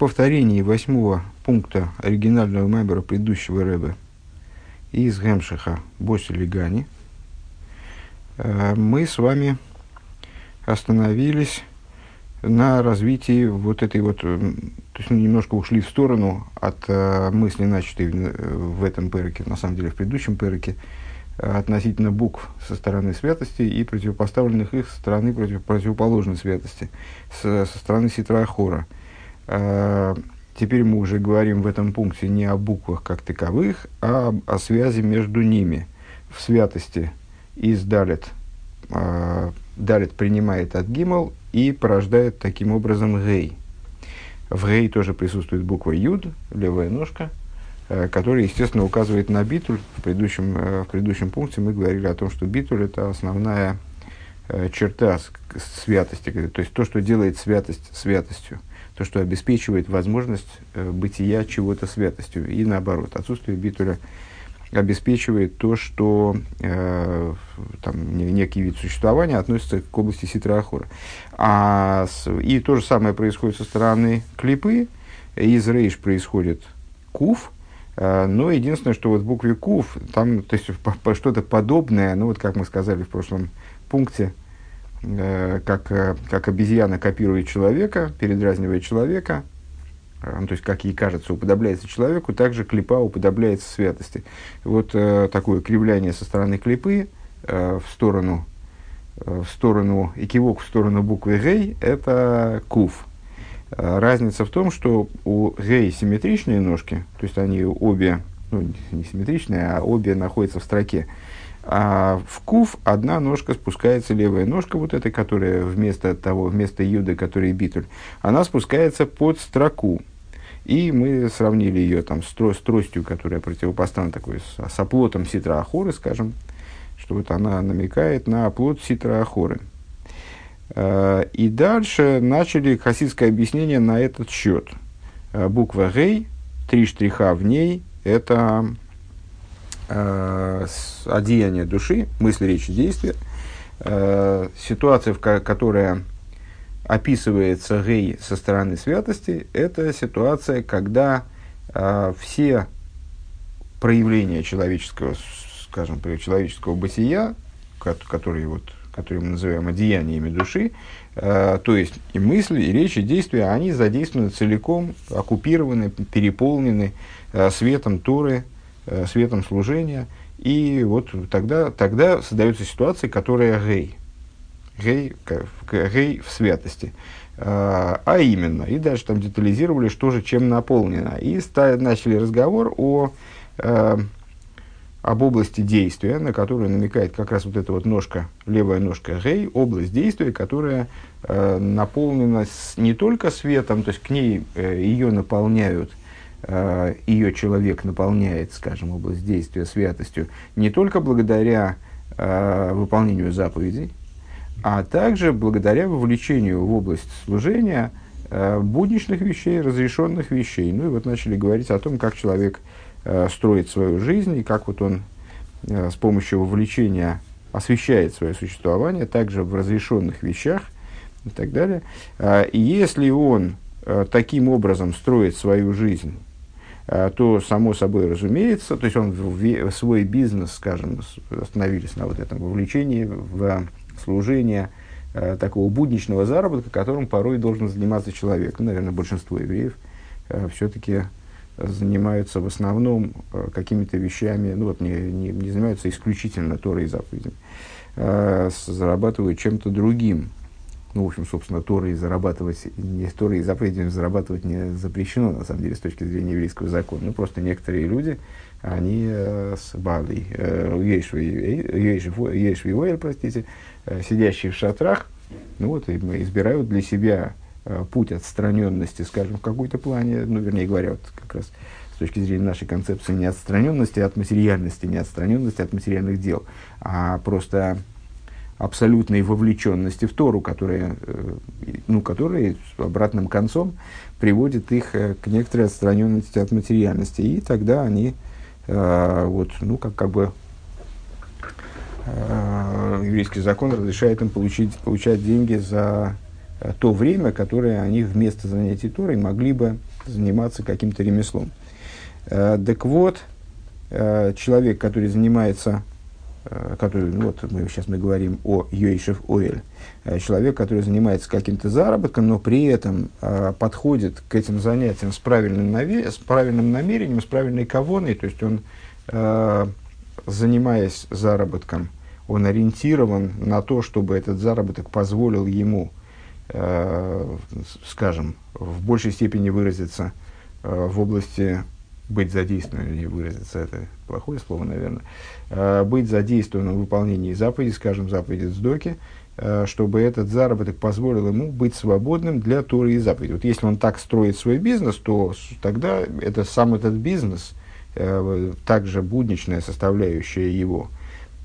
повторении восьмого пункта оригинального мембера предыдущего рэба из Гемшиха Боси Лигани э, мы с вами остановились на развитии вот этой вот, э, то есть мы немножко ушли в сторону от э, мысли, начатой в, этом переке, на самом деле в предыдущем переке, относительно букв со стороны святости и противопоставленных их со стороны против, противоположной святости, с, со стороны Ситра Хора. Теперь мы уже говорим в этом пункте не о буквах как таковых, а о связи между ними. В святости из Далит, Далит принимает от Гимал и порождает таким образом Гей. В Гей тоже присутствует буква Юд, левая ножка – Э, который, естественно, указывает на битуль. В предыдущем, э, в предыдущем пункте мы говорили о том, что битуль – это основная черта святости, то есть то, что делает святость святостью, то, что обеспечивает возможность бытия чего-то святостью. И наоборот, отсутствие битуля обеспечивает то, что э, там, некий вид существования относится к области ситраахора. А, и то же самое происходит со стороны клипы. Из рейш происходит куф – Э, но единственное, что вот в букве КУФ, там то есть, по, по, что-то подобное, ну вот как мы сказали в прошлом пункте, э, как, э, как обезьяна копирует человека, передразнивает человека, э, ну, то есть, как ей кажется, уподобляется человеку, также клипа уподобляется святости. Вот э, такое кривляние со стороны клипы э, в сторону э, в сторону, и в сторону буквы Гей, это куф. Э, разница в том, что у гей симметричные ножки, то есть они обе, ну, не симметричные, а обе находятся в строке. А в куф одна ножка спускается, левая ножка, вот эта, которая вместо того, вместо юда, который битуль, она спускается под строку. И мы сравнили ее там с, тро, с тростью, которая противопоставлена такой, с, оплотом ситра ахоры, скажем, что вот она намекает на оплот ситра ахоры. Э, и дальше начали хасидское объяснение на этот счет. Э, буква Гей, три штриха в ней, это э, одеяние души, мысли, речи, действия. Ситуация, в которая описывается Гей со стороны святости, это ситуация, когда все проявления человеческого, скажем, человеческого бытия, которые вот которые мы называем одеяниями души, э, то есть и мысли, и речи, и действия, они задействованы целиком, оккупированы, переполнены э, светом Торы, э, светом служения. И вот тогда, тогда создается ситуация, которая гей. Гей, гей в святости. А именно, и дальше там детализировали, что же чем наполнено. И начали разговор о об области действия, на которую намекает как раз вот эта вот ножка, левая ножка гей, область действия, которая э, наполнена не только светом, то есть к ней э, ее наполняют, э, ее человек наполняет, скажем, область действия святостью, не только благодаря э, выполнению заповедей, а также благодаря вовлечению в область служения э, будничных вещей, разрешенных вещей. Ну и вот начали говорить о том, как человек э, строит свою жизнь и как вот он э, с помощью вовлечения освещает свое существование, также в разрешенных вещах и так далее. Э, и если он э, таким образом строит свою жизнь, э, то само собой разумеется, то есть он в, свой бизнес, скажем, остановились на вот этом вовлечении в служение э, такого будничного заработка, которым порой должен заниматься человек. Ну, наверное, большинство евреев э, все-таки занимаются в основном э, какими-то вещами, ну вот не, не, не занимаются исключительно Торой и заповедями, э, зарабатывают чем-то другим. Ну, в общем, собственно, Торой зарабатывать, не Торой и заповедями зарабатывать не запрещено, на самом деле, с точки зрения еврейского закона. Ну, просто некоторые люди, они э, с Бали, Ейшви простите, э, сидящие в шатрах, ну вот, избирают для себя Э, путь отстраненности, скажем, в какой-то плане, ну, вернее говоря, вот как раз с точки зрения нашей концепции не отстраненности от материальности, не отстраненности от материальных дел, а просто абсолютной вовлеченности в Тору, которая, э, ну, которая с обратным концом приводит их э, к некоторой отстраненности от материальности. И тогда они, э, вот, ну, как, как бы э, еврейский закон разрешает им получить, получать деньги за Э, то время, которое они вместо занятий Торой могли бы заниматься каким-то ремеслом. Так вот, человек, который занимается Э, который, ну, вот мы сейчас мы говорим о Йойшев Оэль, э, человек, который занимается каким-то заработком, но при этом э, подходит к этим занятиям с правильным, наве- с правильным намерением, с правильной кавоной, то есть он, э, занимаясь заработком, он ориентирован на то, чтобы этот заработок позволил ему, э, скажем, в большей степени выразиться э, в области быть задействованным, или выразиться, это плохое слово, наверное, э, быть задействованным в выполнении заповедей, скажем, заповеди Сдоки, э, чтобы этот заработок позволил ему быть свободным для Торы и заповедей. Вот если он так строит свой бизнес, то тогда это сам этот бизнес, э, также будничная составляющая его,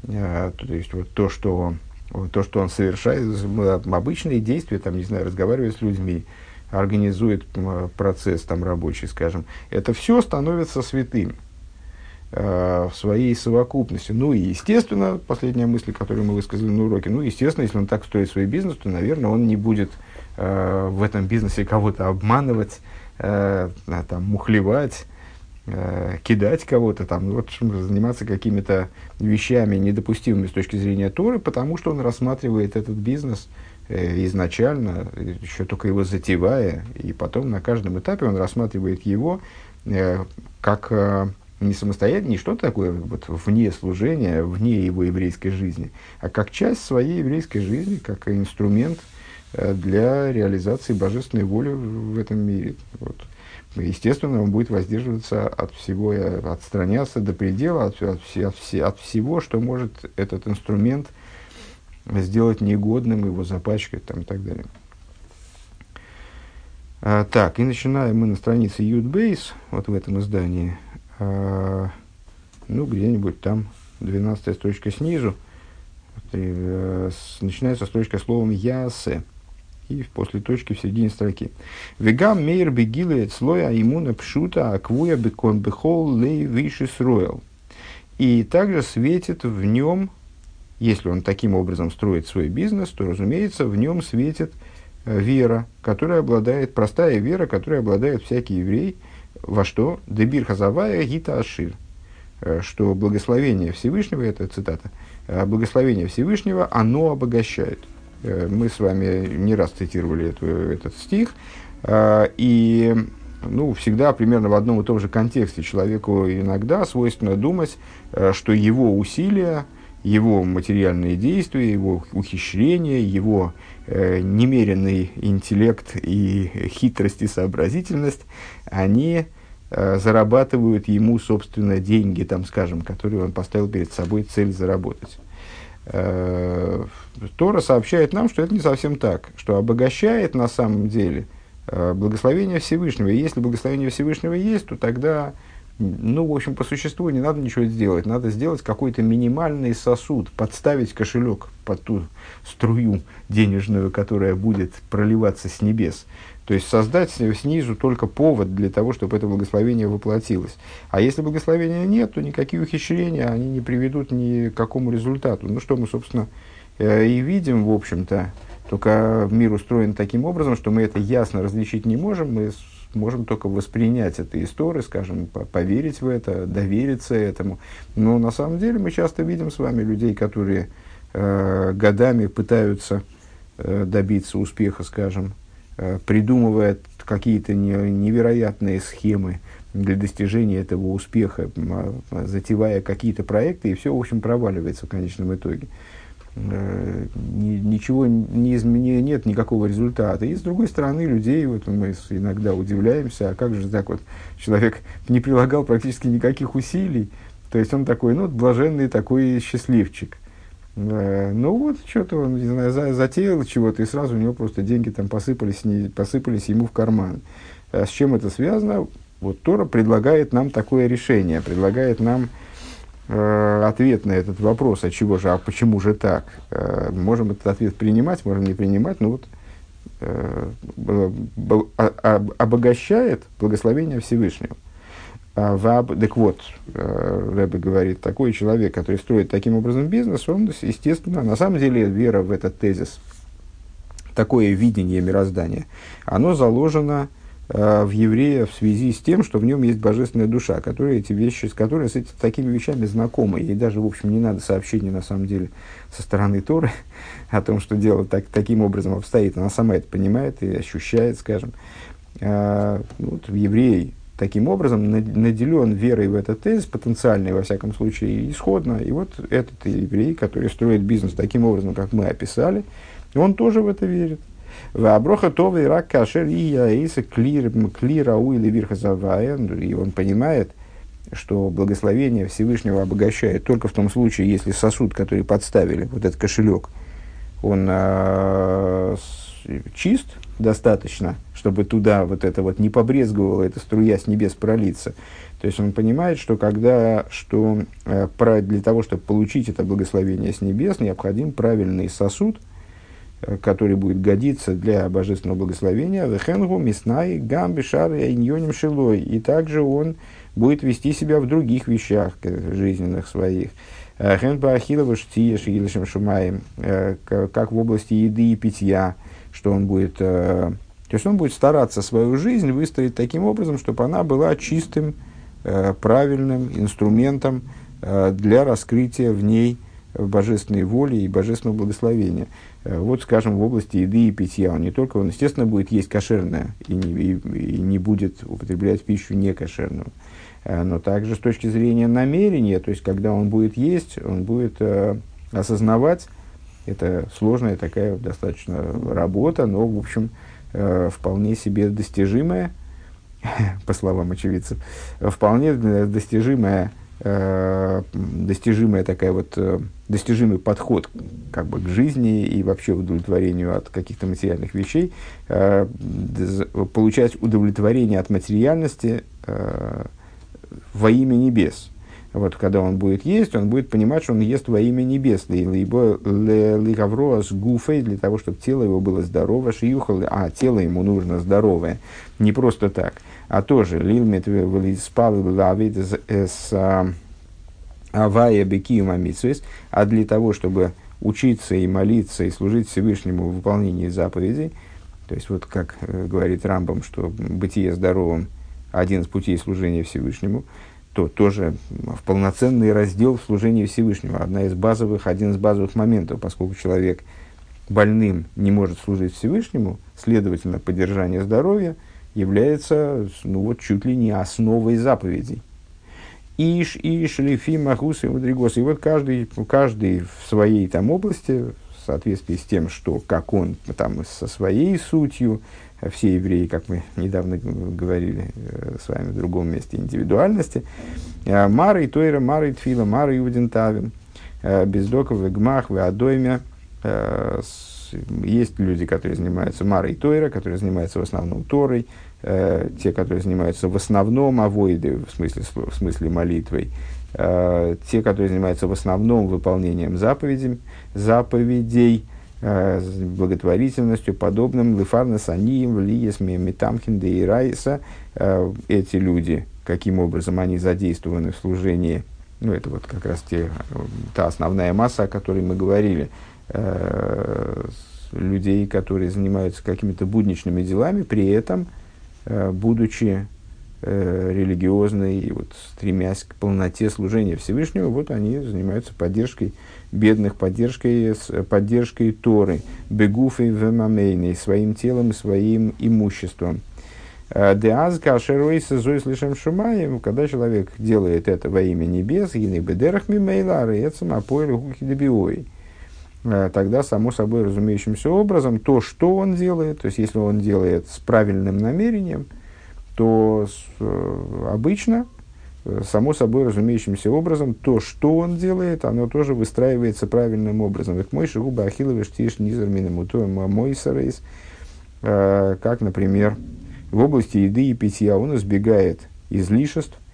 то есть вот то, что, то, что он совершает, обычные действия, там, не знаю, разговаривать с людьми, организует процесс там рабочий, скажем, это все становится святым э, в своей совокупности. Ну и, естественно, последняя мысль, которую мы высказали на уроке, ну, естественно, если он так строит свой бизнес, то, наверное, он не будет э, в этом бизнесе кого-то обманывать, э, там, мухлевать, э, кидать кого-то, там, вот, заниматься какими-то вещами недопустимыми с точки зрения Торы, потому что он рассматривает этот бизнес – Э, изначально, еще только его затевая, и потом на каждом этапе он рассматривает его э, как э, не самостоятельно, не что-то такое вот, вне служения, вне его еврейской жизни, а как часть своей еврейской жизни, как инструмент для реализации божественной воли в этом мире. Вот. Естественно, он будет воздерживаться от всего, отстраняться до предела, от, от, от, от всего, что может этот инструмент – сделать негодным, его запачкать там, и так далее. А, так, и начинаем мы на странице Youth вот в этом издании, а, ну, где-нибудь там, 12 строчка снизу, с, начинается строчка словом «ясе», и после точки в середине строки. Вегам мейр бегилает слоя имуна пшута аквуя бекон бехол лей вишис роял. И также светит в нем если он таким образом строит свой бизнес, то, разумеется, в нем светит э, вера, которая обладает, простая вера, которая обладает всякий еврей, во что? Дебир хазавая гита ашир. Э, что благословение Всевышнего, это цитата, «Э, благословение Всевышнего, оно обогащает. Мы с вами не раз цитировали эту, этот стих, и ну, всегда примерно в одном и том же контексте человеку иногда свойственно думать, что его усилия, его материальные действия, его ухищрения, его э, немеренный интеллект и хитрость и сообразительность, они э, зарабатывают ему, собственно, деньги, там, скажем, которые он поставил перед собой цель заработать. Э, Тора сообщает нам, что это не совсем так, что обогащает на самом деле э, благословение Всевышнего. И если благословение Всевышнего есть, то тогда ну, в общем, по существу не надо ничего сделать. Надо сделать какой-то минимальный сосуд, подставить кошелек под ту струю денежную, которая будет проливаться с небес. То есть создать снизу только повод для того, чтобы это благословение воплотилось. А если благословения нет, то никакие ухищрения, они не приведут ни к какому результату. Ну, что мы, собственно, э, и видим, в общем-то, только мир устроен таким образом, что мы это ясно различить не можем, мы можем только воспринять это истории, скажем, поверить в это, довериться этому. Но на самом деле мы часто видим с вами людей, которые э, годами пытаются э, добиться успеха, скажем, э, придумывая какие-то не, невероятные схемы для достижения этого успеха, э, затевая какие-то проекты, и все, в общем, проваливается в конечном итоге. Ничего не измене, нет никакого результата. И с другой стороны, людей, вот мы иногда удивляемся, а как же так вот человек не прилагал практически никаких усилий, то есть он такой, ну, блаженный такой счастливчик. Э, ну вот, что-то он, не знаю, за, затеял чего-то, и сразу у него просто деньги там посыпались, не, посыпались ему в карман. А с чем это связано? Вот Тора предлагает нам такое решение, предлагает нам Э, ответ на этот вопрос, а чего же, а почему же так? Э, можем этот ответ принимать, можем не принимать, но вот э, обогащает благословение Всевышнего. А так вот, Рэбе говорит, такой человек, который строит таким образом бизнес, он, естественно, на самом деле вера в этот тезис, такое видение мироздания, оно заложено в еврея в связи с тем, что в нем есть божественная душа, которая эти вещи, с которой с, эти, такими вещами знакомы. И даже, в общем, не надо сообщения, на самом деле, со стороны Торы о том, что дело так, таким образом обстоит. Она сама это понимает и ощущает, скажем. А, вот, еврей таким образом наделен верой в этот тезис, потенциальной, во всяком случае, исходно. И вот этот еврей, который строит бизнес таким образом, как мы описали, он тоже в это верит. В Аброха Това и Рак Кашер и Яиса Клира У или Вирхазавая, и он понимает, что благословение Всевышнего обогащает только в том случае, если сосуд, который подставили, вот этот кошелек, он э, чист достаточно, чтобы туда вот это вот не побрезговала эта струя с небес пролиться. То есть он понимает, что когда, что э, для того, чтобы получить это благословение с небес, необходим правильный сосуд, который будет годиться для божественного благословения, вехенгу, миснай, гамби, шары, иньоним, шилой. И также он будет вести себя в других вещах жизненных своих. Э, Хенба Ахилова Штия Шигилишем Шумаем, как в области еды и питья, что он будет, э, то есть он будет стараться свою жизнь выстроить таким образом, чтобы она была чистым, э, правильным инструментом э, для раскрытия в ней божественной воли и божественного благословения. Э, вот, скажем, в области еды и питья. Он не только, он, естественно, будет есть кошерное и не, и, и не будет употреблять пищу некошерную. Э, но также с точки зрения намерения, то есть, когда он будет есть, он будет э, осознавать, это сложная такая достаточно работа, но, в общем, э, вполне себе достижимая, по словам очевидцев, вполне достижимая, э, достижимая такая вот, э, достижимый подход как бы, к жизни и вообще удовлетворению от каких-то материальных вещей, э, получать удовлетворение от материальности э, во имя небес – вот, когда он будет есть, он будет понимать, что он ест во имя небес, либо лигавроас гуфей, для того, чтобы тело его было здорово, шиюхал, а тело ему нужно здоровое, не просто так, а тоже лилмет спал лавит с а, авая бекиум амитсвес, а для того, чтобы учиться и молиться и служить Всевышнему в выполнении заповедей, то есть вот как э, говорит Рамбам, что бытие здоровым один из путей служения Всевышнему, то тоже в полноценный раздел в служении Всевышнего. Одна из базовых, один из базовых моментов, поскольку человек больным не может служить Всевышнему, следовательно, поддержание здоровья является ну, вот, чуть ли не основой заповедей. Иш, Иш, Лифи, Махус и Мадригос. И вот каждый, каждый в своей там области, в соответствии с тем, что, как он там со своей сутью, все евреи, как мы недавно говорили э, с вами в другом месте, индивидуальности. Э, Мара и Тойра, Мара и Тфила, Мара и Удентавин, э, Бездоков, Гмах, Веадойме. Есть люди, которые занимаются Марой Тойра, которые занимаются в основном Торой, те, которые занимаются в основном авоиды, в смысле, в смысле молитвой, те, которые занимаются в основном выполнением заповедей, заповедей, Э, благотворительностью, подобным Лефарна Санием, Лиес, Метамкин, и Райса. Э, эти люди, каким образом они задействованы в служении, ну, это вот как раз те, та основная масса, о которой мы говорили, э, людей, которые занимаются какими-то будничными делами, при этом, будучи религиозной и вот стремясь к полноте служения Всевышнего, вот они занимаются поддержкой бедных поддержкой, поддержкой Торы, бегуфой вемамейной, своим телом и своим имуществом. Э, Деаз кашеруйса зой слышим шумаем, когда человек делает это во имя небес, и не бедерах мимейлары, это самопоэль гухи дебиой. Э, тогда, само собой разумеющимся образом, то, что он делает, то есть если он делает с правильным намерением, то э, обычно само собой разумеющимся образом, то, что он делает, оно тоже выстраивается правильным образом. Как мой шигуба ахиловый штиш низер мой сарейс, э, как, например, в области еды и питья он избегает излишеств, э,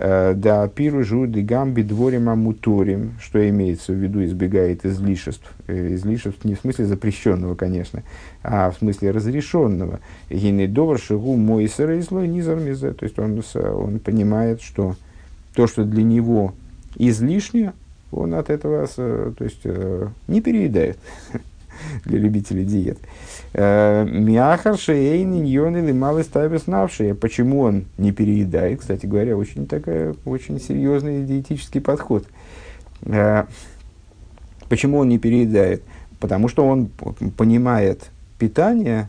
да пиру жуды гамби дворим амуторим, что имеется в виду, избегает излишеств. Э, излишеств не в смысле запрещенного, конечно, а в смысле разрешенного. Гиней довар шигу мой сарейслой низар мизе. То есть он, он понимает, что то, что для него излишнее, он от этого то есть, не переедает. для любителей диет. Э, Мяхар шейн иньон или малый ставис навшие. Почему он не переедает? Кстати говоря, очень, такая, очень серьезный диетический подход. Э, почему он не переедает? Потому что он понимает питание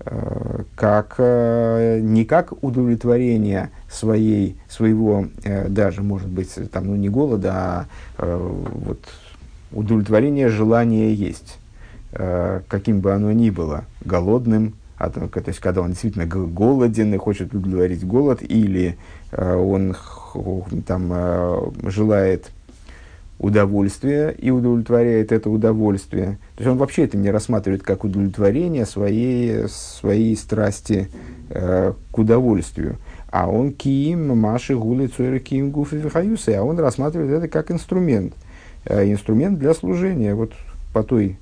э, как, не как удовлетворение своей, своего, даже, может быть, там, ну, не голода, а вот, удовлетворение желания есть каким бы оно ни было, голодным, а, то, есть когда он действительно голоден и хочет удовлетворить голод, или э, он там э, желает удовольствия и удовлетворяет это удовольствие. То есть он вообще это не рассматривает как удовлетворение своей, своей страсти э, к удовольствию. А он киим, маши, гули, цуэр, киим, гуфи, вихаюсы. А он рассматривает это как инструмент. Э, инструмент для служения. Вот по той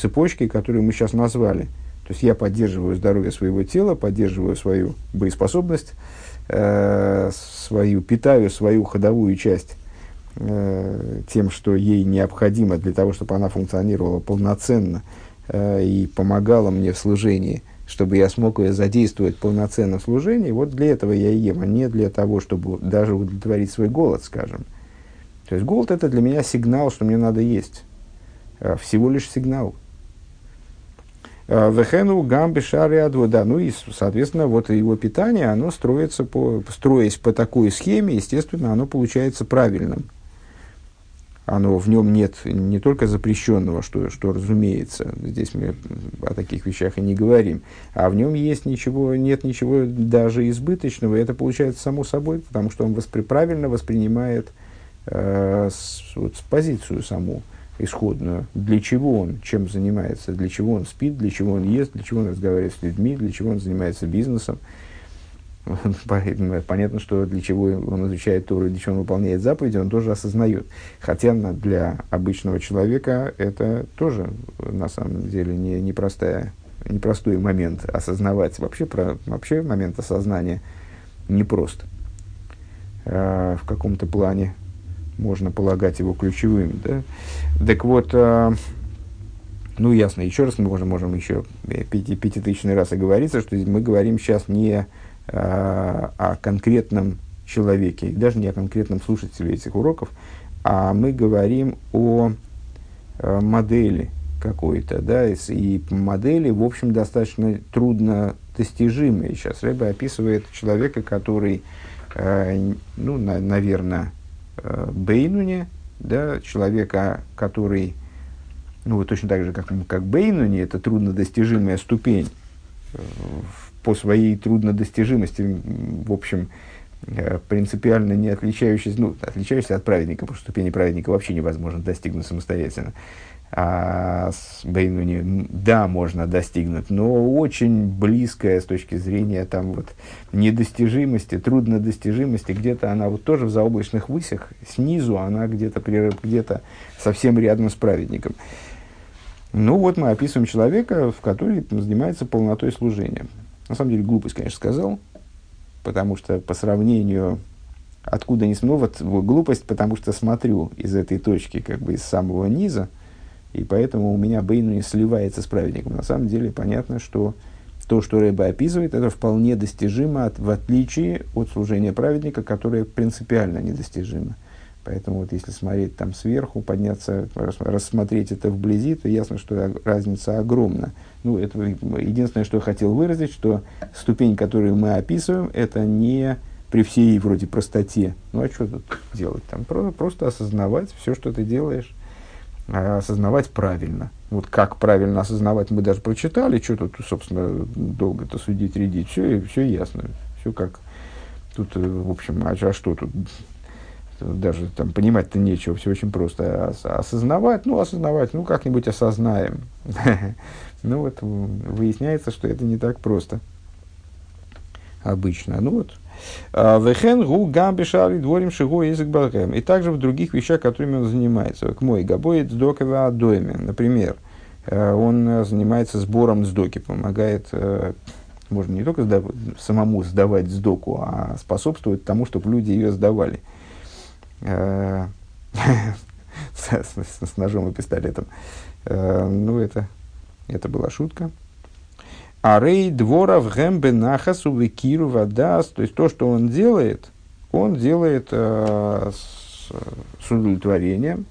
цепочки, которые мы сейчас назвали. То есть я поддерживаю здоровье своего тела, поддерживаю свою боеспособность, э, свою, питаю свою ходовую часть э, тем, что ей необходимо для того, чтобы она функционировала полноценно э, и помогала мне в служении, чтобы я смог ее задействовать полноценно в служении. Вот для этого я ем, а не для того, чтобы даже удовлетворить свой голод, скажем. То есть голод это для меня сигнал, что мне надо есть. Э, всего лишь сигнал. Э, Вехену гамби шари да. Ну и, соответственно, вот его питание, оно строится по, строясь по такой схеме, естественно, оно получается правильным. Оно, в нем нет не только запрещенного, что, что разумеется, здесь мы о таких вещах и не говорим, а в нем есть ничего, нет ничего даже избыточного, и это получается само собой, потому что он воспри, правильно воспринимает э, с, вот, с позицию саму исходную, для чего он, чем занимается, для чего он спит, для чего он ест, для чего он разговаривает с людьми, для чего он занимается бизнесом. Понятно, что для чего он изучает Тору, для чего он выполняет заповеди, он тоже осознает. Хотя для обычного человека это тоже на самом деле не, непростая, непростой момент осознавать. Вообще, про, вообще момент осознания непрост э, в каком-то плане можно полагать его ключевым. Да? Так вот, э, ну ясно, еще раз мы можем, можем еще пяти, пятитысячный раз оговориться, что мы говорим сейчас не э, о конкретном человеке, даже не о конкретном слушателе этих уроков, а мы говорим о э, модели какой-то, да, и модели, в общем, достаточно трудно достижимые. Сейчас Рэбе описывает человека, который, э, ну, на, наверное, Бейнуне, да, человека, который, ну, вот точно так же, как, как Бейнуни, это труднодостижимая ступень, э, по своей труднодостижимости, в общем, э, принципиально не отличающийся, ну, отличающийся от праведника, потому что ступени праведника вообще невозможно достигнуть самостоятельно а с Бейнуни, да, можно достигнуть, но очень близкая с точки зрения там вот недостижимости, труднодостижимости, где-то она вот тоже в заоблачных высях, снизу она где-то где совсем рядом с праведником. Ну вот мы описываем человека, в который занимается полнотой служения. На самом деле глупость, конечно, сказал, потому что по сравнению, откуда не смотрю, вот глупость, потому что смотрю из этой точки, как бы из самого низа – и поэтому у меня Бейну не сливается с праведником. На самом деле понятно, что то, что Рэба описывает, это вполне достижимо, от, в отличие от служения праведника, которое принципиально недостижимо. Поэтому вот если смотреть там сверху, подняться, рассмотреть это вблизи, то ясно, что разница огромна. Ну, это единственное, что я хотел выразить, что ступень, которую мы описываем, это не при всей вроде простоте. Ну, а что тут делать? Там просто, просто осознавать все, что ты делаешь, осознавать правильно. Вот как правильно осознавать, мы даже прочитали, что тут, собственно, долго-то судить, рядить, все, все ясно, все как. Тут, э, в общем, а, а что тут? Даже там понимать-то нечего, все очень просто. А, осознавать, ну, осознавать, ну, как-нибудь осознаем. Ну, вот выясняется, что это не так просто обычно. Ну, вот, а, Вехен гу гамби шари дворим шигу язык балкаем. И также в других вещах, которыми он занимается. К мой габоид сдокова адоями. Например, э, он занимается сбором сдоки, помогает э, можно не только сдав, самому сдавать сдоку, а способствовать тому, чтобы люди ее сдавали. Э, с, с ножом и пистолетом. Ну, это, это была шутка. Арей дворов гэмбе нахасу викиру вадас. То есть то, что он делает, он делает э, с, с удовлетворением.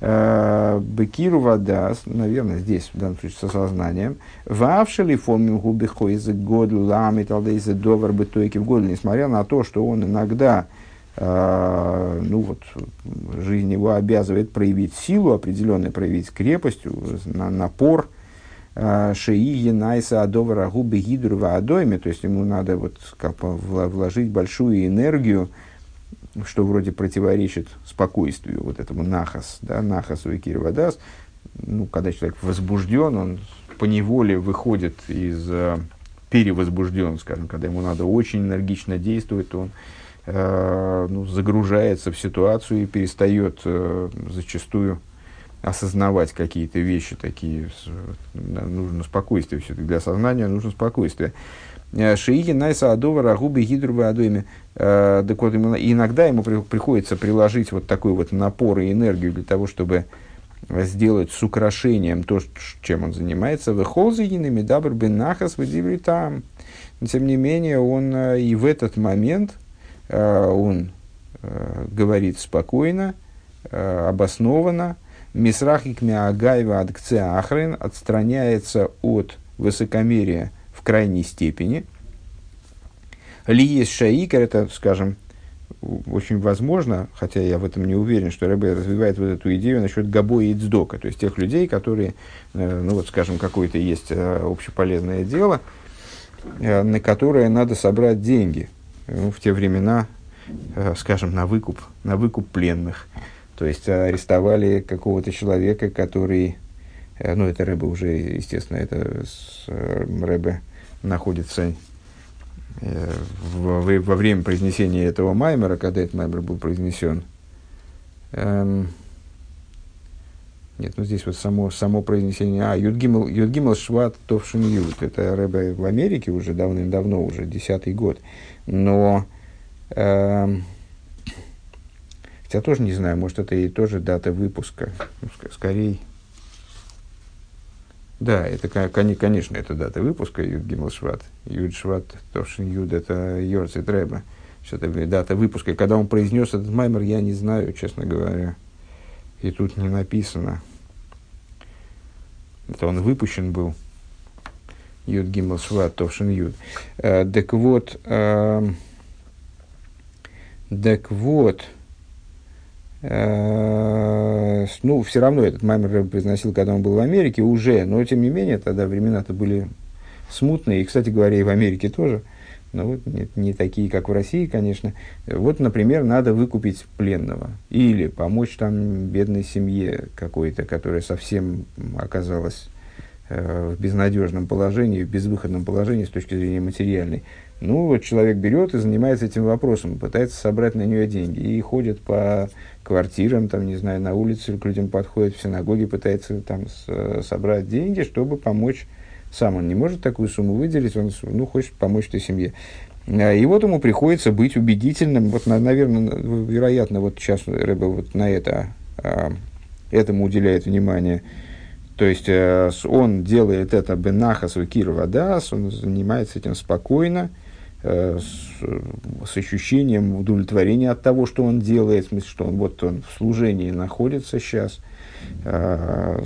Э, Бекиру вадас, наверное, здесь, в данном случае, с осознанием. Вавшили фомим губихо из году ламит алдейзе довар бытойки в году, несмотря на то, что он иногда э, ну вот, жизнь его обязывает проявить силу определенную, проявить крепость, на, напор, Шеи Енайса Адовара Губы Гидрува Адойме, то есть ему надо вот как вложить большую энергию, что вроде противоречит спокойствию, вот этому нахас, да, нахасу и кирвадас. Ну, когда человек возбужден, он по неволе выходит из э, перевозбужден, скажем, когда ему надо очень энергично действовать, то он э, ну, загружается в ситуацию и перестает э, зачастую осознавать какие-то вещи такие. Нужно спокойствие все-таки. Для сознания нужно спокойствие. Э, Шиики Найса Адова Рагубы Гидрубы Адуими. Э, так вот, иногда ему приходится приложить вот такой вот напор и энергию для того, чтобы сделать с украшением то, чем он занимается. Вехолзагинами дабр бен нахас там. Тем не менее, он э, и в этот момент он говорит спокойно, обоснованно, Мисрахик Миагаева Адкце Ахрен отстраняется от высокомерия в крайней степени. Ли есть шаикер, это, скажем, очень возможно, хотя я в этом не уверен, что Рэбе развивает вот эту идею насчет Габоя и Цдока, то есть тех людей, которые, э, ну вот, скажем, какое-то есть э, общеполезное дело, э, на которое надо собрать деньги. Ну, в те времена, скажем, на выкуп, на выкуп пленных. То есть арестовали какого-то человека, который, э, ну это Рэбе уже, естественно, это с, э, Рэбе находится э, во, во время произнесения этого маймера, когда этот маймер был произнесен. Эм, нет, ну здесь вот само, само произнесение. А, Юдгимл, Юдгимл Шват Товшин Юд. Это Рэбе в Америке уже давным-давно, уже десятый год. Но эм, я тоже не знаю, может, это и тоже дата выпуска. Ну, скорее. Да, это, конечно, это дата выпуска Юд Гиммелшват. Юд Шват, Товшин Юд, это Йорц и Треба. Что-то дата выпуска. И когда он произнес этот маймер, я не знаю, честно говоря. И тут не написано. Это он выпущен был. Юд Гиммелшват, Товшин Юд. Э, так вот, э, так вот, ну, все равно этот Маймер произносил, когда он был в Америке, уже, но тем не менее, тогда времена-то были смутные, и, кстати говоря, и в Америке тоже, но вот не, не такие, как в России, конечно. Вот, например, надо выкупить пленного или помочь там бедной семье какой-то, которая совсем оказалась э, в безнадежном положении, в безвыходном положении с точки зрения материальной. Ну, вот человек берет и занимается этим вопросом, пытается собрать на нее деньги и ходит по квартирам, там, не знаю, на улице к людям подходит, в синагоге пытается там с, собрать деньги, чтобы помочь сам. Он не может такую сумму выделить, он ну, хочет помочь этой семье. А, и вот ему приходится быть убедительным. Вот, наверное, вероятно, вот сейчас Рэбе вот на это, а, этому уделяет внимание. То есть э, он делает это бенахас кирова дас, он занимается этим спокойно, с, с ощущением удовлетворения от того, что он делает, в смысле, что он вот он в служении находится сейчас, э,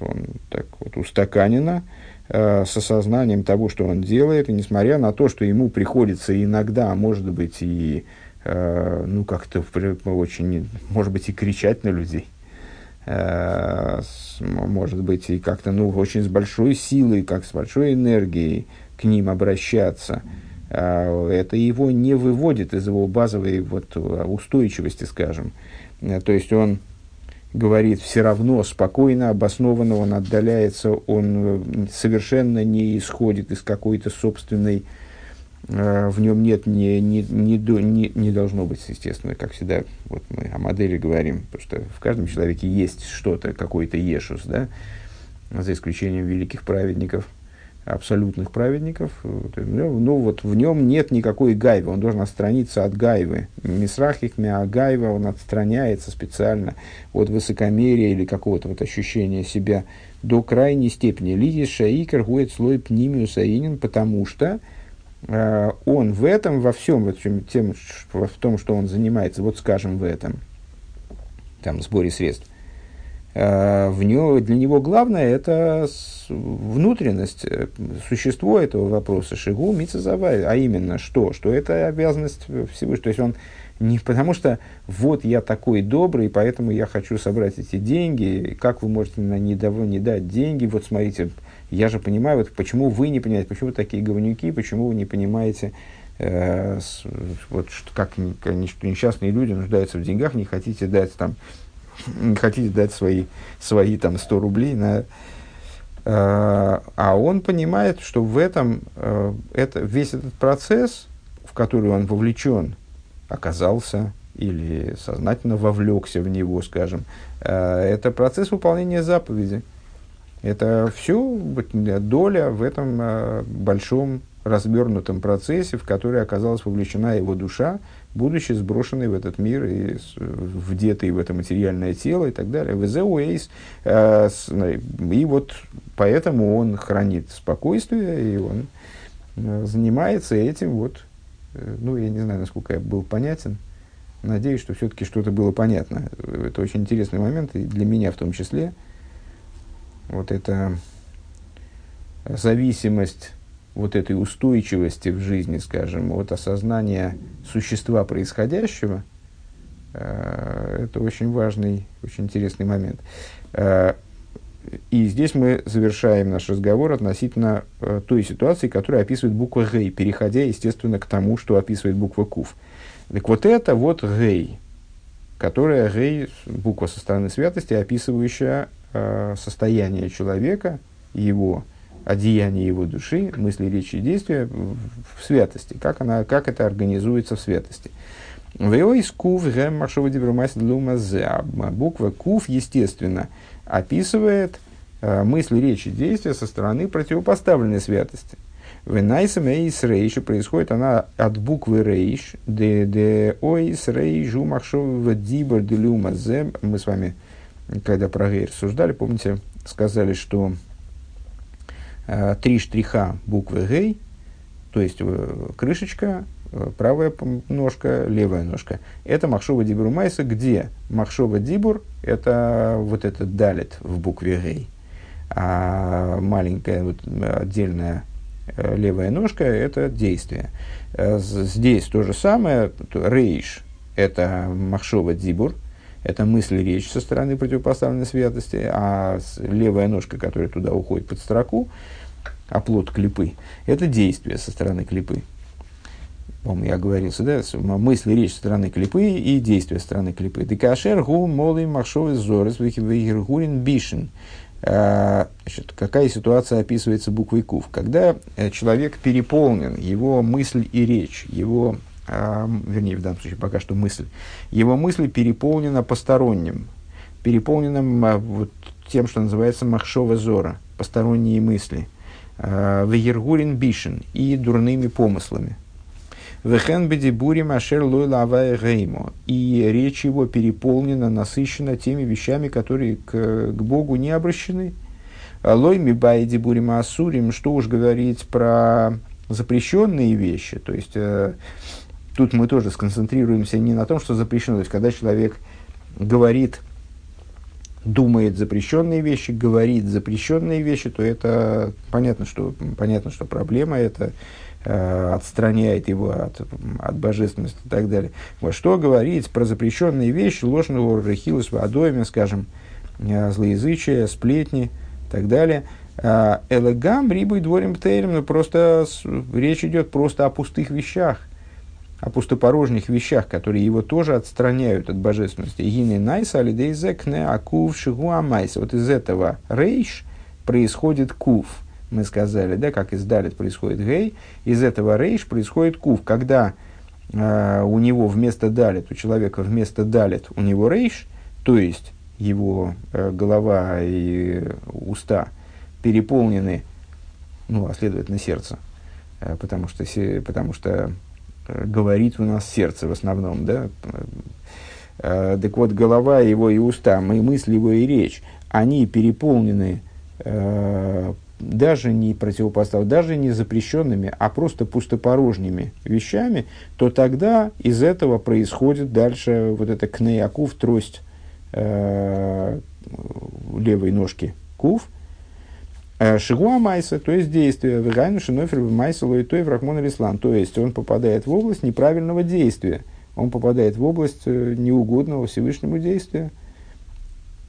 он так вот устаканено, э, с осознанием того, что он делает, и несмотря на то, что ему приходится иногда, а может быть, и э, ну, как-то очень, может быть, и кричать на людей, э, может быть, и как-то, ну, очень с большой силой, как с большой энергией к ним обращаться – это его не выводит из его базовой вот, устойчивости, скажем. Э, то есть он говорит все равно спокойно, обоснованно, он отдаляется, он э, совершенно не исходит из какой-то собственной, э, в нем нет, не, не, не, не, не должно быть, естественно, как всегда, вот мы о модели говорим, потому что в каждом человеке есть что-то, какой-то ешус, да, за исключением великих праведников – абсолютных праведников. Ну, ну, вот в нем нет никакой гайвы, он должен отстраниться от гайвы. Мисрахих гайва, он отстраняется специально от высокомерия или какого-то вот ощущения себя до крайней степени. Лидис шаикер гует слой пнимиус аинин, потому что э, он в этом, во всем, в, чем, тем, в том, что он занимается, вот скажем, в этом, там, сборе средств, в него, для него главное это внутренность, э, существо этого вопроса, шигу мицезавай, а именно что? Что это обязанность Всевышнего. То есть он не потому что вот я такой добрый, поэтому я хочу собрать эти деньги, как вы можете на не, не дать деньги, вот смотрите, я же понимаю, вот почему вы не понимаете, почему вы такие говнюки, почему вы не понимаете, э, с, вот что, как несчастные люди нуждаются в деньгах, не хотите дать там, не хотите дать свои, свои там 100 рублей на, э, а он понимает, что в этом э, это, весь этот процесс, в который он вовлечен, оказался или сознательно вовлекся в него, скажем, э, это процесс выполнения заповеди. Это все доля в этом э, большом развернутом процессе, в который оказалась вовлечена его душа, будучи сброшенной в этот мир и вдетой в это материальное тело и так далее. Э, и вот поэтому он хранит спокойствие, и он занимается этим вот Э, ну, я не знаю, насколько я был понятен. Надеюсь, что все-таки что-то было понятно. Это очень интересный момент, и для меня в том числе. Вот эта зависимость вот этой устойчивости в жизни, скажем, от осознания существа происходящего, э, это очень важный, очень интересный момент. Э, и здесь мы завершаем наш разговор относительно э, той ситуации, которая описывает буква Гей, переходя, естественно, к тому, что описывает буква Кув. Так вот это вот Гей, которая Гей, буква со стороны святости, описывающая состояние человека, его одеяние его души, мысли, речи и действия в, в святости, как, она, как это организуется в святости. Кув Буква Кув, естественно, описывает э, мысли, речи, действия со стороны противопоставленной святости. Венайсам эйс рейш, происходит она от буквы рейш, де де ойс рейжу махшов дибор делюма зем. Мы с вами, когда про гей рассуждали, помните, сказали, что три штриха буквы гей, то есть э, крышечка, э, правая ножка, левая ножка. Это Махшова Дибур Майса, где Махшова Дибур – это вот этот далит в букве Гей. А маленькая вот, отдельная э, левая ножка – это действие. Здесь то же самое. Рейш – это Махшова Дибур, это мысль речь со стороны противопоставленной святости, а левая ножка, которая туда уходит под строку, оплот клипы, это действие со стороны клипы. По-моему, я оговорился, да, мысли, речь со стороны клипы и действия со стороны клипы. Декашер гу молы махшовый зорес вихиргурин бишин. А, значит, какая ситуация описывается буквой Кув? Когда э, человек переполнен, его мысль и речь, его, а, вернее, в данном случае пока что мысль, его мысль переполнена посторонним, переполненным а, вот, тем, что называется махшова зора, посторонние мысли – Э, Вегергурин Бишин и дурными помыслами. Вехен бедибурим лой лавая геймо. И речь его переполнена, насыщена теми вещами, которые к, к Богу не обращены. Лой мибай дибурим асурим, что уж говорить про запрещенные вещи. То есть, э, тут мы тоже сконцентрируемся не на том, что запрещено. То есть, когда человек говорит думает запрещенные вещи, говорит запрещенные вещи, то это понятно, что, понятно, что проблема это э, отстраняет его от, от божественности и так далее. Вот что говорить про запрещенные вещи, ложного рахилус в скажем, э, злоязычие, сплетни и так далее. Э, Элегам, рибой дворим птейрем, ну, просто речь идет просто о пустых вещах – о пустопорожних вещах, которые его тоже отстраняют от божественности. Гины найса алидейзекне акув шигуамайса. Вот из этого рейш происходит кув. Мы сказали, да, как из далит происходит гей, из этого рейш происходит кув. Когда э, у него вместо далит, у человека вместо далит у него рейш, то есть его э, голова и уста переполнены ну, а следовательно сердце, э, потому что, потому что говорит у нас сердце в основном, да, э, так вот, голова его и уста, и мысли его и речь, они переполнены даже не противопоставленными, даже не запрещенными, а просто пустопорожними вещами, то тогда из этого происходит дальше вот эта кнеякув, трость э, левой ножки кув, э, Шигуа Майса, то есть действие, Вегайну Шинофер Майса Лоитой в Рахмон Алислам, то есть он попадает в область неправильного действия, он попадает в область э, неугодного Всевышнему действия,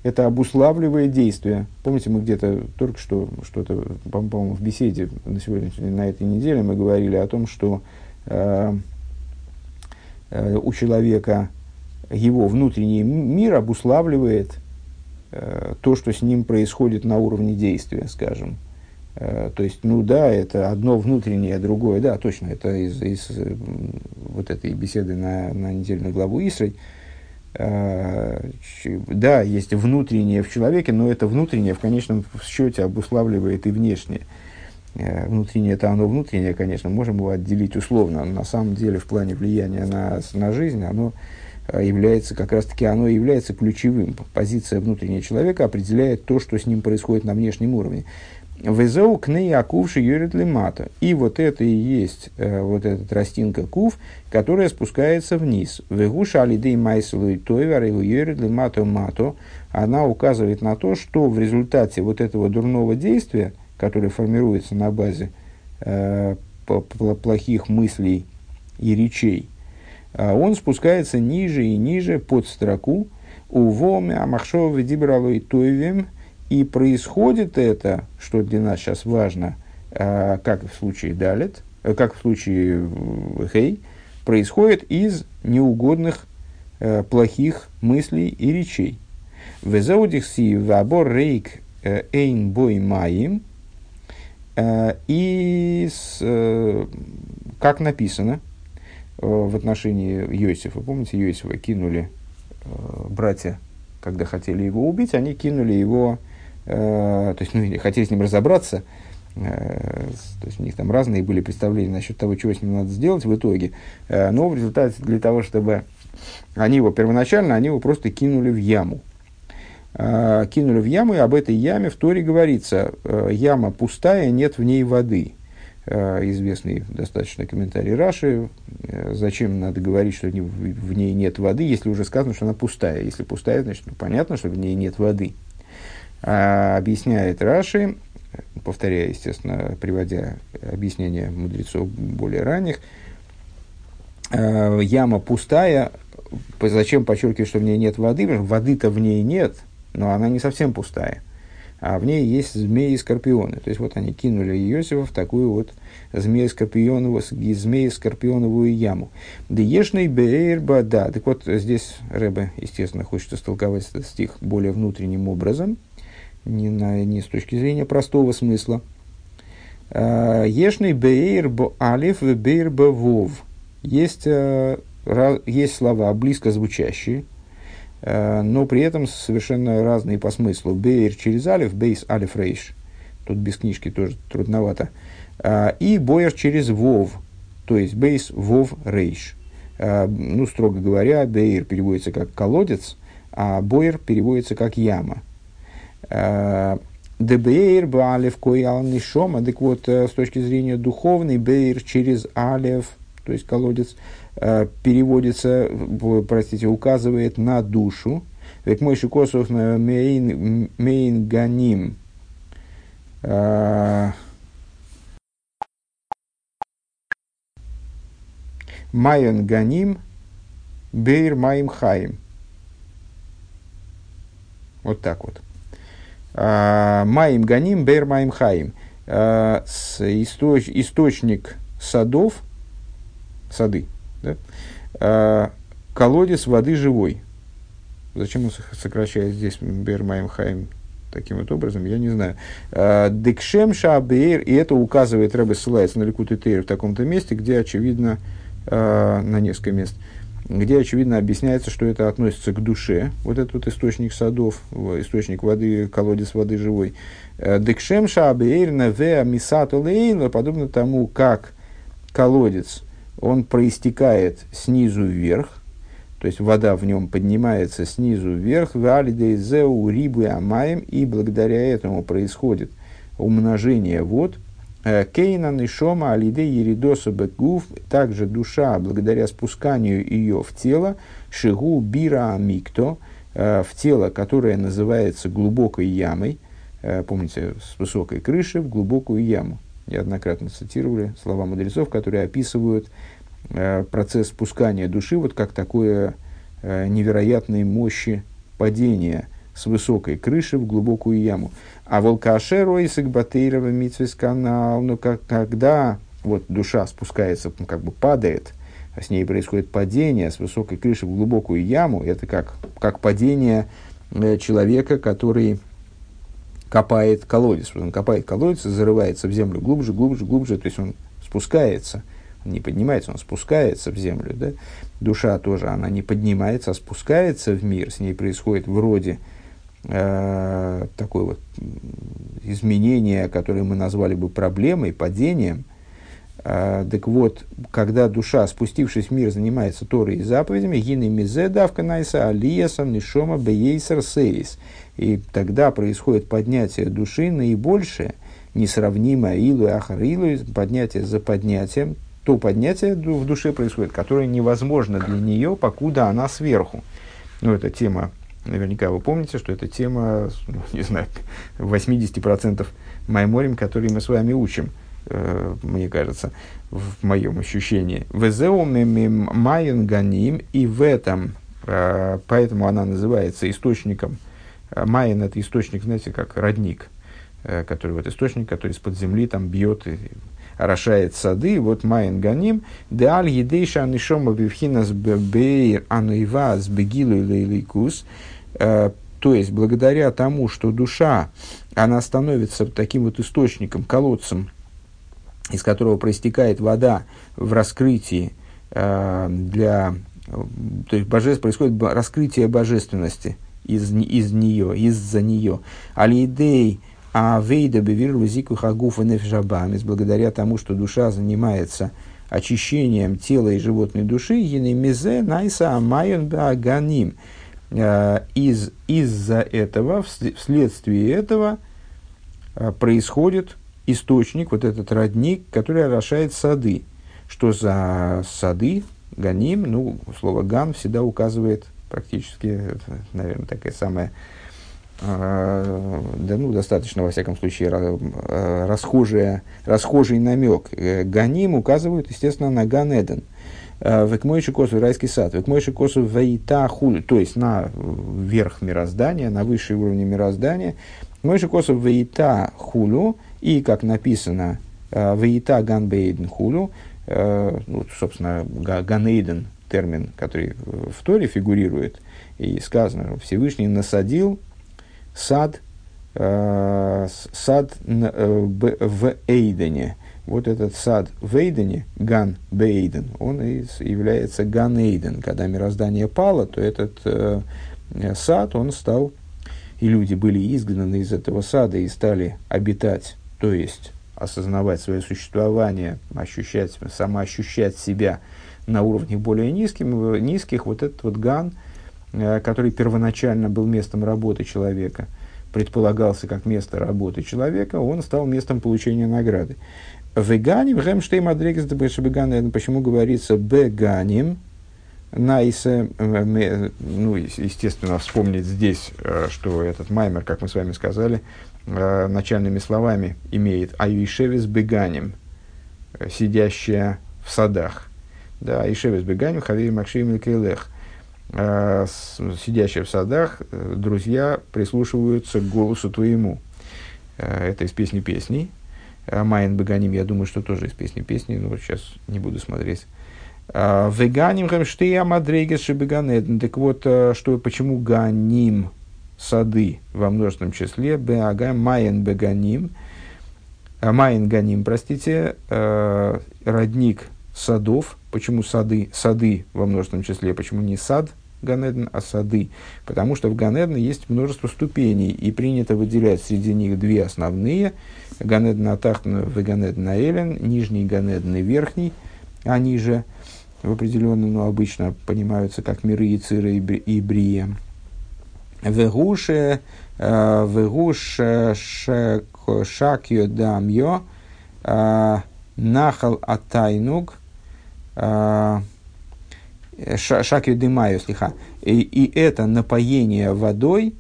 это обуславливает действие. Помните, мы где-то только что, что-то, по-моему, в беседе на сегодня, на этой неделе мы говорили о том, что э, э, у человека его внутренний мир обуславливает э, то, что с ним происходит на уровне действия, скажем. Э, то есть, ну да, это одно внутреннее, другое, да, точно, это из, из э, вот этой беседы на, на недельную главу Исрой. Э, да, есть внутреннее в человеке, но это внутреннее в конечном счете обуславливает и внешнее. Э, внутреннее это оно внутреннее, конечно, можем его отделить условно. На самом деле, в плане влияния на, на жизнь, оно э, является, как раз таки оно является ключевым. Позиция внутреннего человека определяет то, что с ним происходит на внешнем уровне. Везеу кней акувши юрит лимата. И вот это и есть э, вот эта тростинка кув, которая спускается вниз. Вегуша алидей майсалу и тойвар и юрит лимато мато. Она указывает на то, что в результате вот этого дурного действия, которое формируется на базе э, плохих мыслей и речей, э, он спускается ниже и ниже под строку «Увоме амахшова дибралой тойвем» И происходит это, что для нас сейчас важно, э, как в случае Далит, э, как в случае Хей, происходит из неугодных, э, плохих мыслей и речей. Везаудихси вабор рейк эйн бой маим. И как написано в отношении Йосифа, помните, Йосифа кинули братья, когда хотели его убить, они кинули его Э, то есть, ну, хотели с ним разобраться, э, то есть у них там разные были представления насчет того, чего с ним надо сделать в итоге, э, но в результате для того, чтобы они его первоначально, они его просто кинули в яму. Кинули в яму, и об этой яме в Торе говорится, яма пустая, нет в ней воды. Известный достаточно комментарий Раши, зачем надо говорить, что в ней нет воды, если уже сказано, что она пустая. Если пустая, значит, ну, понятно, что в ней нет воды. А, объясняет Раши, повторяя, естественно, приводя объяснения мудрецов более ранних, а, яма пустая, зачем подчеркивать, что в ней нет воды? Воды-то в ней нет, но она не совсем пустая. А в ней есть змеи и скорпионы. То есть вот они кинули Иосифа в такую вот змеи-скорпионовую, змеи-скорпионовую яму. Деешный бейрба, да. Так вот здесь Рэбе, естественно, хочет истолковать этот стих более внутренним образом – не, на, не с точки зрения простого смысла. А, Ешный бейр бо алиф бейр бо вов. Есть, э, есть слова близко звучащие, но при этом совершенно разные по смыслу. Бейр через алиф, бейс алиф рейш. Тут без книжки тоже трудновато. А, и боер через вов, то есть бейс вов рейш. А, ну, строго говоря, бейр переводится как колодец, а боер переводится как яма. Дебейр баалев кой алнишома. Так вот, с точки зрения духовной, бейр через алев, то есть колодец, переводится, простите, указывает на душу. וכמו שכתוב מעין, מעין גנים. מעין גנים, באר מים חיים. Вот так вот. А, מים גנים, באר מים חיים. А, источ, источник садов, сады, да? А, колодец воды живой. Зачем он сокращает здесь Бер Маим Хаим таким вот образом, я не знаю. Декшем Шабейр, и это указывает, Рэбе ссылается на Ликут и Тейр в таком-то месте, где, очевидно, на несколько мест, где, очевидно, объясняется, что это относится к душе, вот этот вот источник садов, источник воды, колодец воды живой. Декшем шабейрна ве мисату подобно тому, как колодец, он проистекает снизу вверх, то есть вода в нем поднимается снизу вверх, зеу рибу амаем, и благодаря этому происходит умножение вод. Э, Кейна нишома алиде еридоса бекгуф, также душа, благодаря спусканию ее в тело, шигу бира амикто, э, в тело, которое называется глубокой ямой, э, помните, с высокой крыши в глубокую яму. Неоднократно цитировали слова мудрецов, которые описывают Э, процесс спускания души, вот как такое э, невероятной мощи падения с высокой крыши в глубокую яму. А волкашеро и сагбатейрова канал, но как, когда вот душа спускается, ну, как бы падает, а с ней происходит падение с высокой крыши в глубокую яму, это как, как падение э, человека, который копает колодец. Он копает колодец, зарывается в землю глубже, глубже, глубже, то есть он спускается – не поднимается, он спускается в землю. Да? Душа тоже, она не поднимается, а спускается в мир. С ней происходит вроде э, такое вот изменение, которое мы назвали бы проблемой, падением. Так вот, когда душа, спустившись в мир, занимается Торой и заповедями, гины мизе давка найса алияса нишома бейсер сейс. И тогда происходит поднятие души наибольшее, несравнимое илу ахарилу, поднятие за поднятием, то поднятие в душе происходит, которое невозможно для нее, покуда она сверху. Ну, это тема, наверняка вы помните, что это тема, ну, не знаю, 80% майморим, которые мы с вами учим, мне кажется, в моем ощущении. Майен ганим, и в этом, э, поэтому она называется источником, э, майен это источник, знаете, как родник, э, который вот источник, который из-под земли там бьет и орошает сады, вот Майн Ганим, де аль едейша анишома бивхинас бейр ануива с бегилу лейликус, э, то есть благодаря тому, что душа, она становится таким вот источником, колодцем, из которого проистекает вода в раскрытии э, для... То есть божеств, происходит раскрытие божественности из, из нее, из-за нее. Алидей а вейда бевир лузику хагуфа благодаря тому, что душа занимается очищением тела и животной души, енемизе найса амайон баганим. Э, из, из-за этого, вследствие этого э, происходит источник, вот этот родник, который орошает сады. Что за сады, ганим, ну, слово ган всегда указывает практически, наверное, такая самая а, да, ну, достаточно, во всяком случае, а, расхожий, расхожий намек. Э, Ганим указывают, естественно, на Ганеден. А, Векмойши косу райский сад. Векмойши косу вейта хулю. То есть на верх мироздания, на высший уровень мироздания. Мойши косу вейта хулю. И, как написано, вейта ганбейден хулю. Ну, собственно, ганейден термин, который в Торе фигурирует. И сказано, Всевышний насадил сад, э, сад э, в Эйдене. Вот этот сад в Эйдене, גן בעדן, он и является גן עדן. Когда мироздание пало, то этот э, сад, он стал, и люди были изгнаны из этого сада и стали обитать, то есть осознавать свое существование, ощущать, самоощущать себя на уровне более низким, низких, вот этот вот גן – Э, который первоначально был местом работы человека, предполагался как место работы человека, он стал местом получения награды. Веганим, Гемштейм Адрегес почему говорится Беганим, Найсе, э, ну, естественно, вспомнить здесь, э, что этот маймер, как мы с вами сказали, начальными словами имеет Аюишевис Беганим, сидящая в садах. Да, Аюишевис Беганим, Хавей Макшим Келех. Э, сидящие в садах, э, друзья прислушиваются к голосу твоему. Э, это из песни песней. Майн Баганим, я думаю, что тоже из песни песни, но сейчас не буду смотреть. Веганим хамштея мадрейгес шебеганеден. Так вот, что, почему ганим сады во множественном числе, беага майен беганим, майен ганим, простите, родник садов. Почему сады? Сады во множественном числе. Почему не сад Ганеден, а сады? Потому что в Ганеден есть множество ступеней, и принято выделять среди них две основные. Ганеден Атахтан и Ганеден Аэлен, нижний Ганеден и верхний, они же в определенном, но обычно понимаются как миры и циры и брия. Вегуше, вегуше шакьо дамьо, нахал атайнуг, э, шакью дымаю, слиха. И, это напоение водой,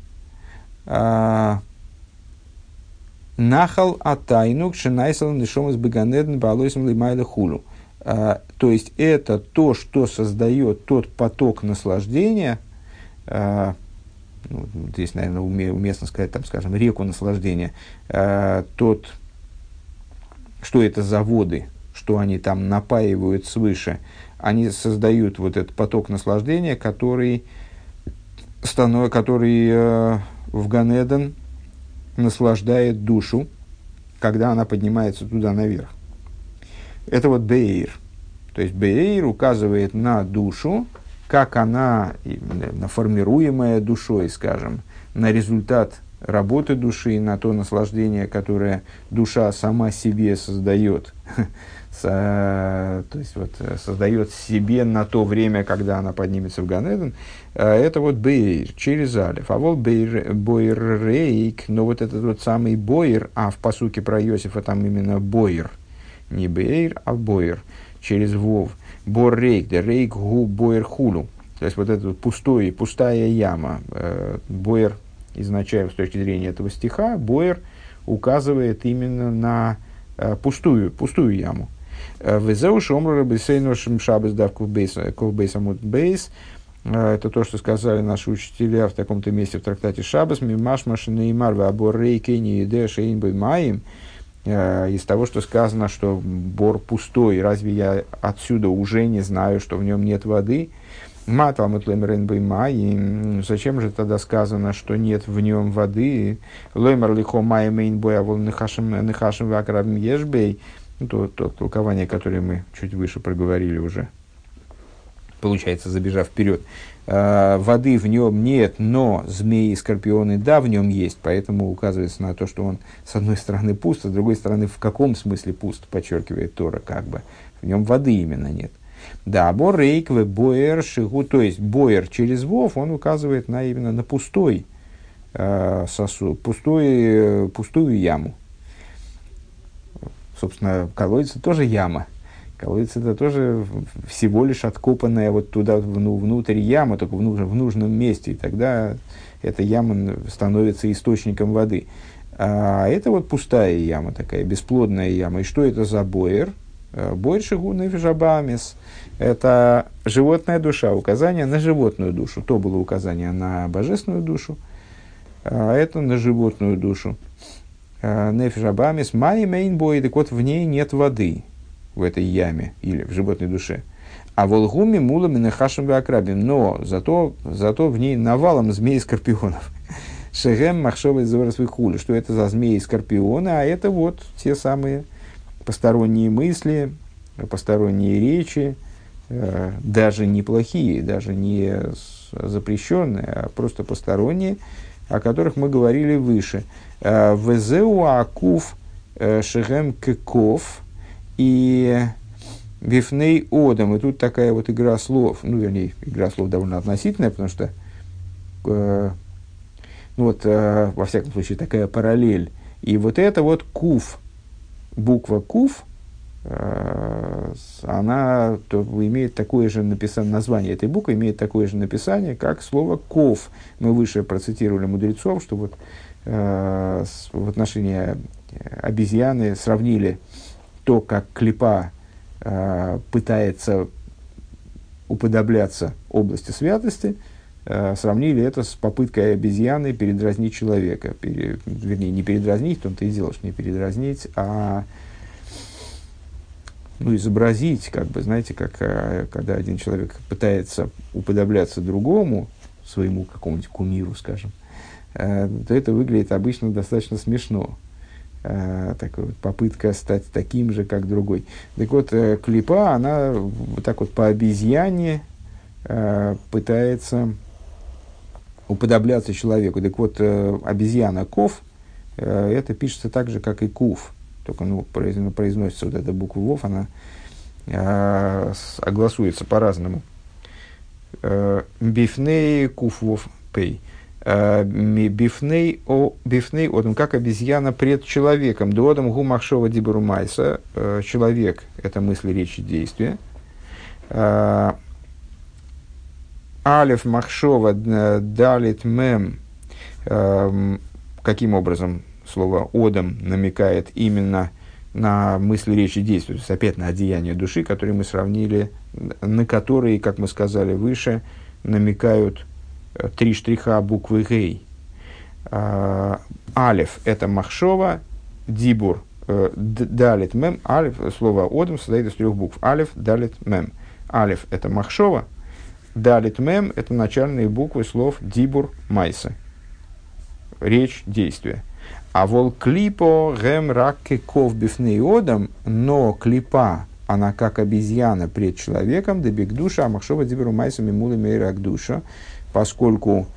нахал атайнуг, шинайсал нишом из баганедн балойсом лимайла хулу. То есть это то, что создает тот поток наслаждения, ну, здесь, наверное, уместно сказать, там, скажем, реку наслаждения, э, тот, что это за воды, что они там напаивают свыше, они создают вот этот поток наслаждения, который, станов, который э, в Ганеден наслаждает душу, когда она поднимается туда наверх. Это вот Бейр. То есть Бейр указывает на душу, как она, на формируемая душой, скажем, на результат работы души, на то наслаждение, которое душа сама себе создает, то есть вот, создает себе на то время, когда она поднимется в Ганеден, э, это вот бейр, через алиф. А вот бейр, бойр рейк, но вот этот вот самый бойр, а в посуке про Иосифа там именно бойр, не бейр, а бойр, через вов – Бор рейк, де рейк гу боер хулу. То есть вот эта пустой, пустая яма. Э, боер, изначально с точки зрения этого стиха, боер указывает именно на э, пустую, пустую яму. Э, Везеу шомру рабисейношим шабас дав ковбейсамут бейс. Это то, что сказали наши учителя в таком-то месте в трактате Шабас. Мимаш машины и марва абор рейкени и дэ шейнбой маим. Э, из того, что сказано, что бор пустой, разве я отсюда уже не знаю, что в нем нет воды? Матал и зачем же тогда сказано, что нет в нем воды? Лоймер лихо май мейнбой, а вол нехашем вакрабим ешбей. Ну, то, то толкование, которое мы чуть выше проговорили уже. Получается, забежав вперед. Э, воды в нем нет, но змеи и скорпионы, да, в нем есть, поэтому указывается на то, что он, с одной стороны, пуст, а с другой стороны, в каком смысле пуст, подчеркивает Тора, как бы. В нем воды именно нет. Да, бор рейкве боер шигу, то есть боер через вов, он указывает на именно на пустой э, сосуд, пустой, пустую яму. Собственно, колодец тоже яма. Колодец это тоже всего лишь откопанная вот туда ну, внутрь яма, только в, нужном, в нужном месте. И тогда эта яма становится источником воды. А это вот пустая яма такая, бесплодная яма. И что это за боер? Э, боер шигуна жабамис. Это животная душа, указание на животную душу. То было указание на божественную душу, а это на животную душу. Э, Нефишабамис, май мейнбой, так вот в ней нет воды в этой яме или в животной душе. А волгуми мулами нахашем акрабим. Но зато, зато в ней навалом змей и скорпионов. Шегем махшовый заварсвый хули. Что это за змеи и скорпионы? А это вот те самые посторонние мысли, посторонние речи, э, даже неплохие, даже не запрещенные, а просто посторонние, о которых мы говорили выше. Э, Везеу акуф э, шегем кеков – и Вифней Одам, и тут такая вот игра слов, ну, вернее, игра слов довольно относительная, потому что, э, ну вот, э, во всяком случае, такая параллель. И вот это вот куф, буква куф, э, она то, имеет такое же написание, название этой буквы имеет такое же написание, как слово ков. Мы выше процитировали мудрецов, что вот э, в отношении обезьяны сравнили то, как клипа э, пытается уподобляться области святости, э, сравнили это с попыткой обезьяны передразнить человека. Пере, вернее, не передразнить, в том-то и дело, что не передразнить, а ну, изобразить, как бы, знаете, как э, когда один человек пытается уподобляться другому, своему какому-нибудь кумиру, скажем, э, то это выглядит обычно достаточно смешно. Э, такая вот попытка стать таким же, как другой. Так вот, э, клипа, она вот так вот по обезьяне э, пытается уподобляться человеку. Так вот, обезьяна ков, это пишется так же, как и кув. Только ну, произносится вот эта буква вов, она огласуется по-разному. Бифней кув вов пей. Э, бифней о бифней одам, как обезьяна пред человеком. Дуодам гумахшова дибару майса. Э, человек – это мысли, речи, действия. Алиф Махшова Далит Мем. Каким образом слово «одам» намекает именно на мысли, речи, действия, то есть опять на одеяние души, которые мы сравнили, на которые, как мы сказали выше, намекают э, три штриха буквы «гей». А, алиф – это махшова, дибур, э, далит мем, алиф, слово одам состоит из трех букв. Алиф, далит мем. Алиф – это махшова, далит мем – это начальные буквы слов дибур, майса. Речь, действие – а вол клипо гем ракке ков бифнеодом, но клипа, она как обезьяна пред человеком, да биг душа, а махшова диберу майсами мулы мейрак душа, поскольку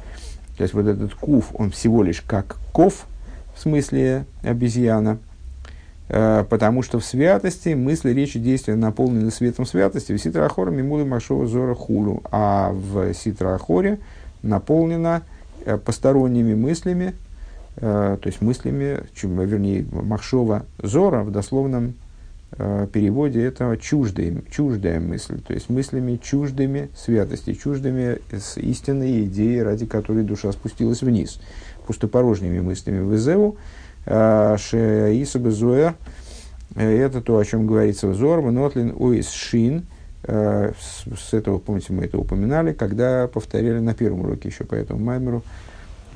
то есть вот этот кув, он всего лишь как ков, в смысле обезьяна, э, потому что в святости мысли, речи, действия наполнены светом святости. В Ситрахоре мимулы Машова Зора Хулу, а в Ситрахоре наполнена э, посторонними мыслями, Э, то есть мыслями, вернее, Махшова Зора в дословном переводе это чуждая, чуждая мысль, то есть мыслями чуждыми святости, чуждыми с истинной идеей, ради которой душа спустилась вниз, пустопорожними мыслями. В э, Шеисабе Зоэр, это то, о чем говорится в Зор, Нотлин Уис Шин, с этого, помните, мы это упоминали, когда повторяли на первом уроке еще по этому маймеру,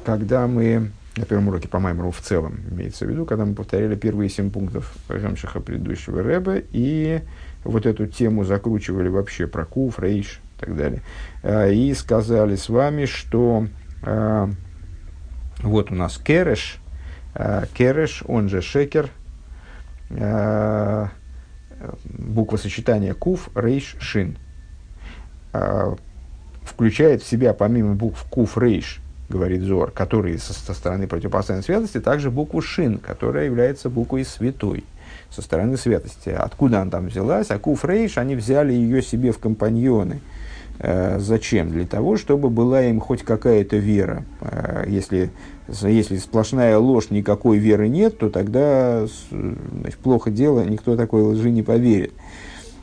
когда мы на первом уроке по Маймеру в целом имеется в виду, когда мы повторяли первые семь пунктов Рамшиха предыдущего Рэба, и вот эту тему закручивали вообще про Куф, Рейш и так далее. А, и сказали с вами, что а, вот у нас Кереш, а, Кереш, он же Шекер, буква сочетания Куф, Рейш, Шин. Включает в себя, помимо букв Куф, Рейш, говорит Зор, которые со, со стороны противопоставленной святости, также букву Шин, которая является буквой святой со стороны святости. Откуда она там взялась? А Куфрейш, они взяли ее себе в компаньоны. Э, зачем? Для того, чтобы была им хоть какая-то вера. Э, если, если сплошная ложь, никакой веры нет, то тогда значит, плохо дело, никто такой лжи не поверит.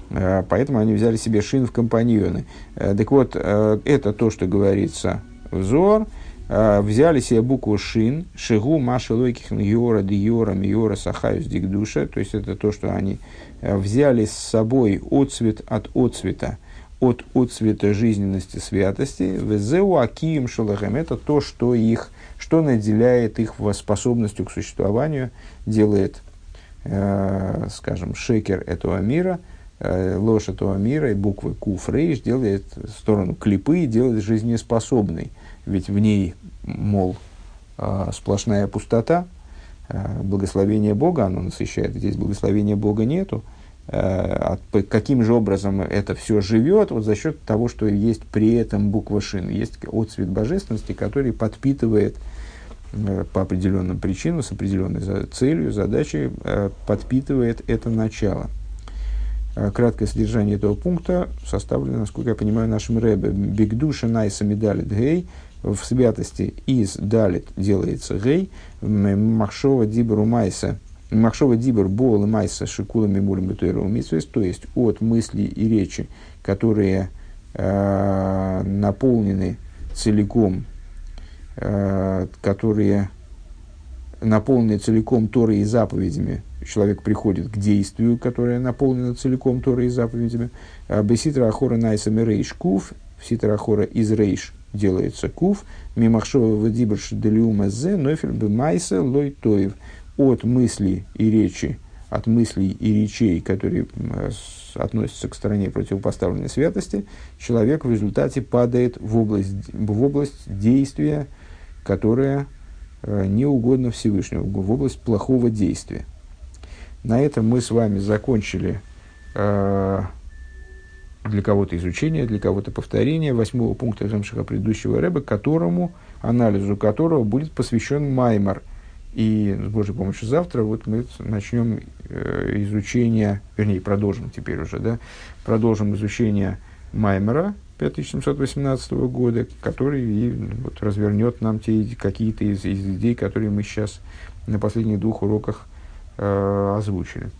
Э, поэтому они взяли себе шин в компаньоны. Э, так вот, э, это то, что говорится в Зор – Э, взяли себе букву Шин, Шигу, Маша Лойкихн, Йора, Диора, Миора, Сахаюс, Дикдуша, то есть это то, что они э, взяли с собой отцвет от отцвета, от отцвета жизненности святости, Везеу Акием Шалахем, это то, что их, что наделяет их способностью к существованию, делает, э, скажем, шекер этого мира, э, ложь этого мира и буквы Куфрейш делает сторону клипы, делает жизнеспособной ведь в ней, мол, а, сплошная пустота, а, благословение Бога, оно насыщает, здесь благословения Бога нету, а, каким же образом это все живет, вот за счет того, что есть при этом буква Шин, есть отцвет божественности, который подпитывает по определенным причинам, с определенной целью, задачей, подпитывает это начало. Краткое содержание этого пункта составлено, насколько я понимаю, нашим Рэбе. Бигдуша найса медалит гей – в святости из далит делается гей, махшова дибру майса, махшова дибр бол майса шикулами мулем то есть от мыслей и речи, которые э, наполнены целиком, э, которые наполнены целиком Торой и заповедями, человек приходит к действию, которое наполнено целиком Торой и заповедями. Беситра Ахора Найса Мирейш Кув, Ситра Ахора из Рейш делается кув, мимахшова вадибрш делиума зе, нофель бы майса лой тоев. От мысли и речи, от мыслей и речей, которые относятся к стороне противопоставленной святости, человек в результате падает в область, в область действия, которое э, не угодно Всевышнему, в область плохого действия. На этом мы с вами закончили э, для кого-то изучение, для кого-то повторение восьмого пункта Рамшиха предыдущего рэба, которому, анализу которого будет посвящен Маймар. И с Божьей помощью завтра вот мы начнем э, изучение, вернее, продолжим теперь уже, да, продолжим изучение Маймера 5718 года, который и, вот, развернет нам те какие-то из, из идей, которые мы сейчас на последних двух уроках э, озвучили.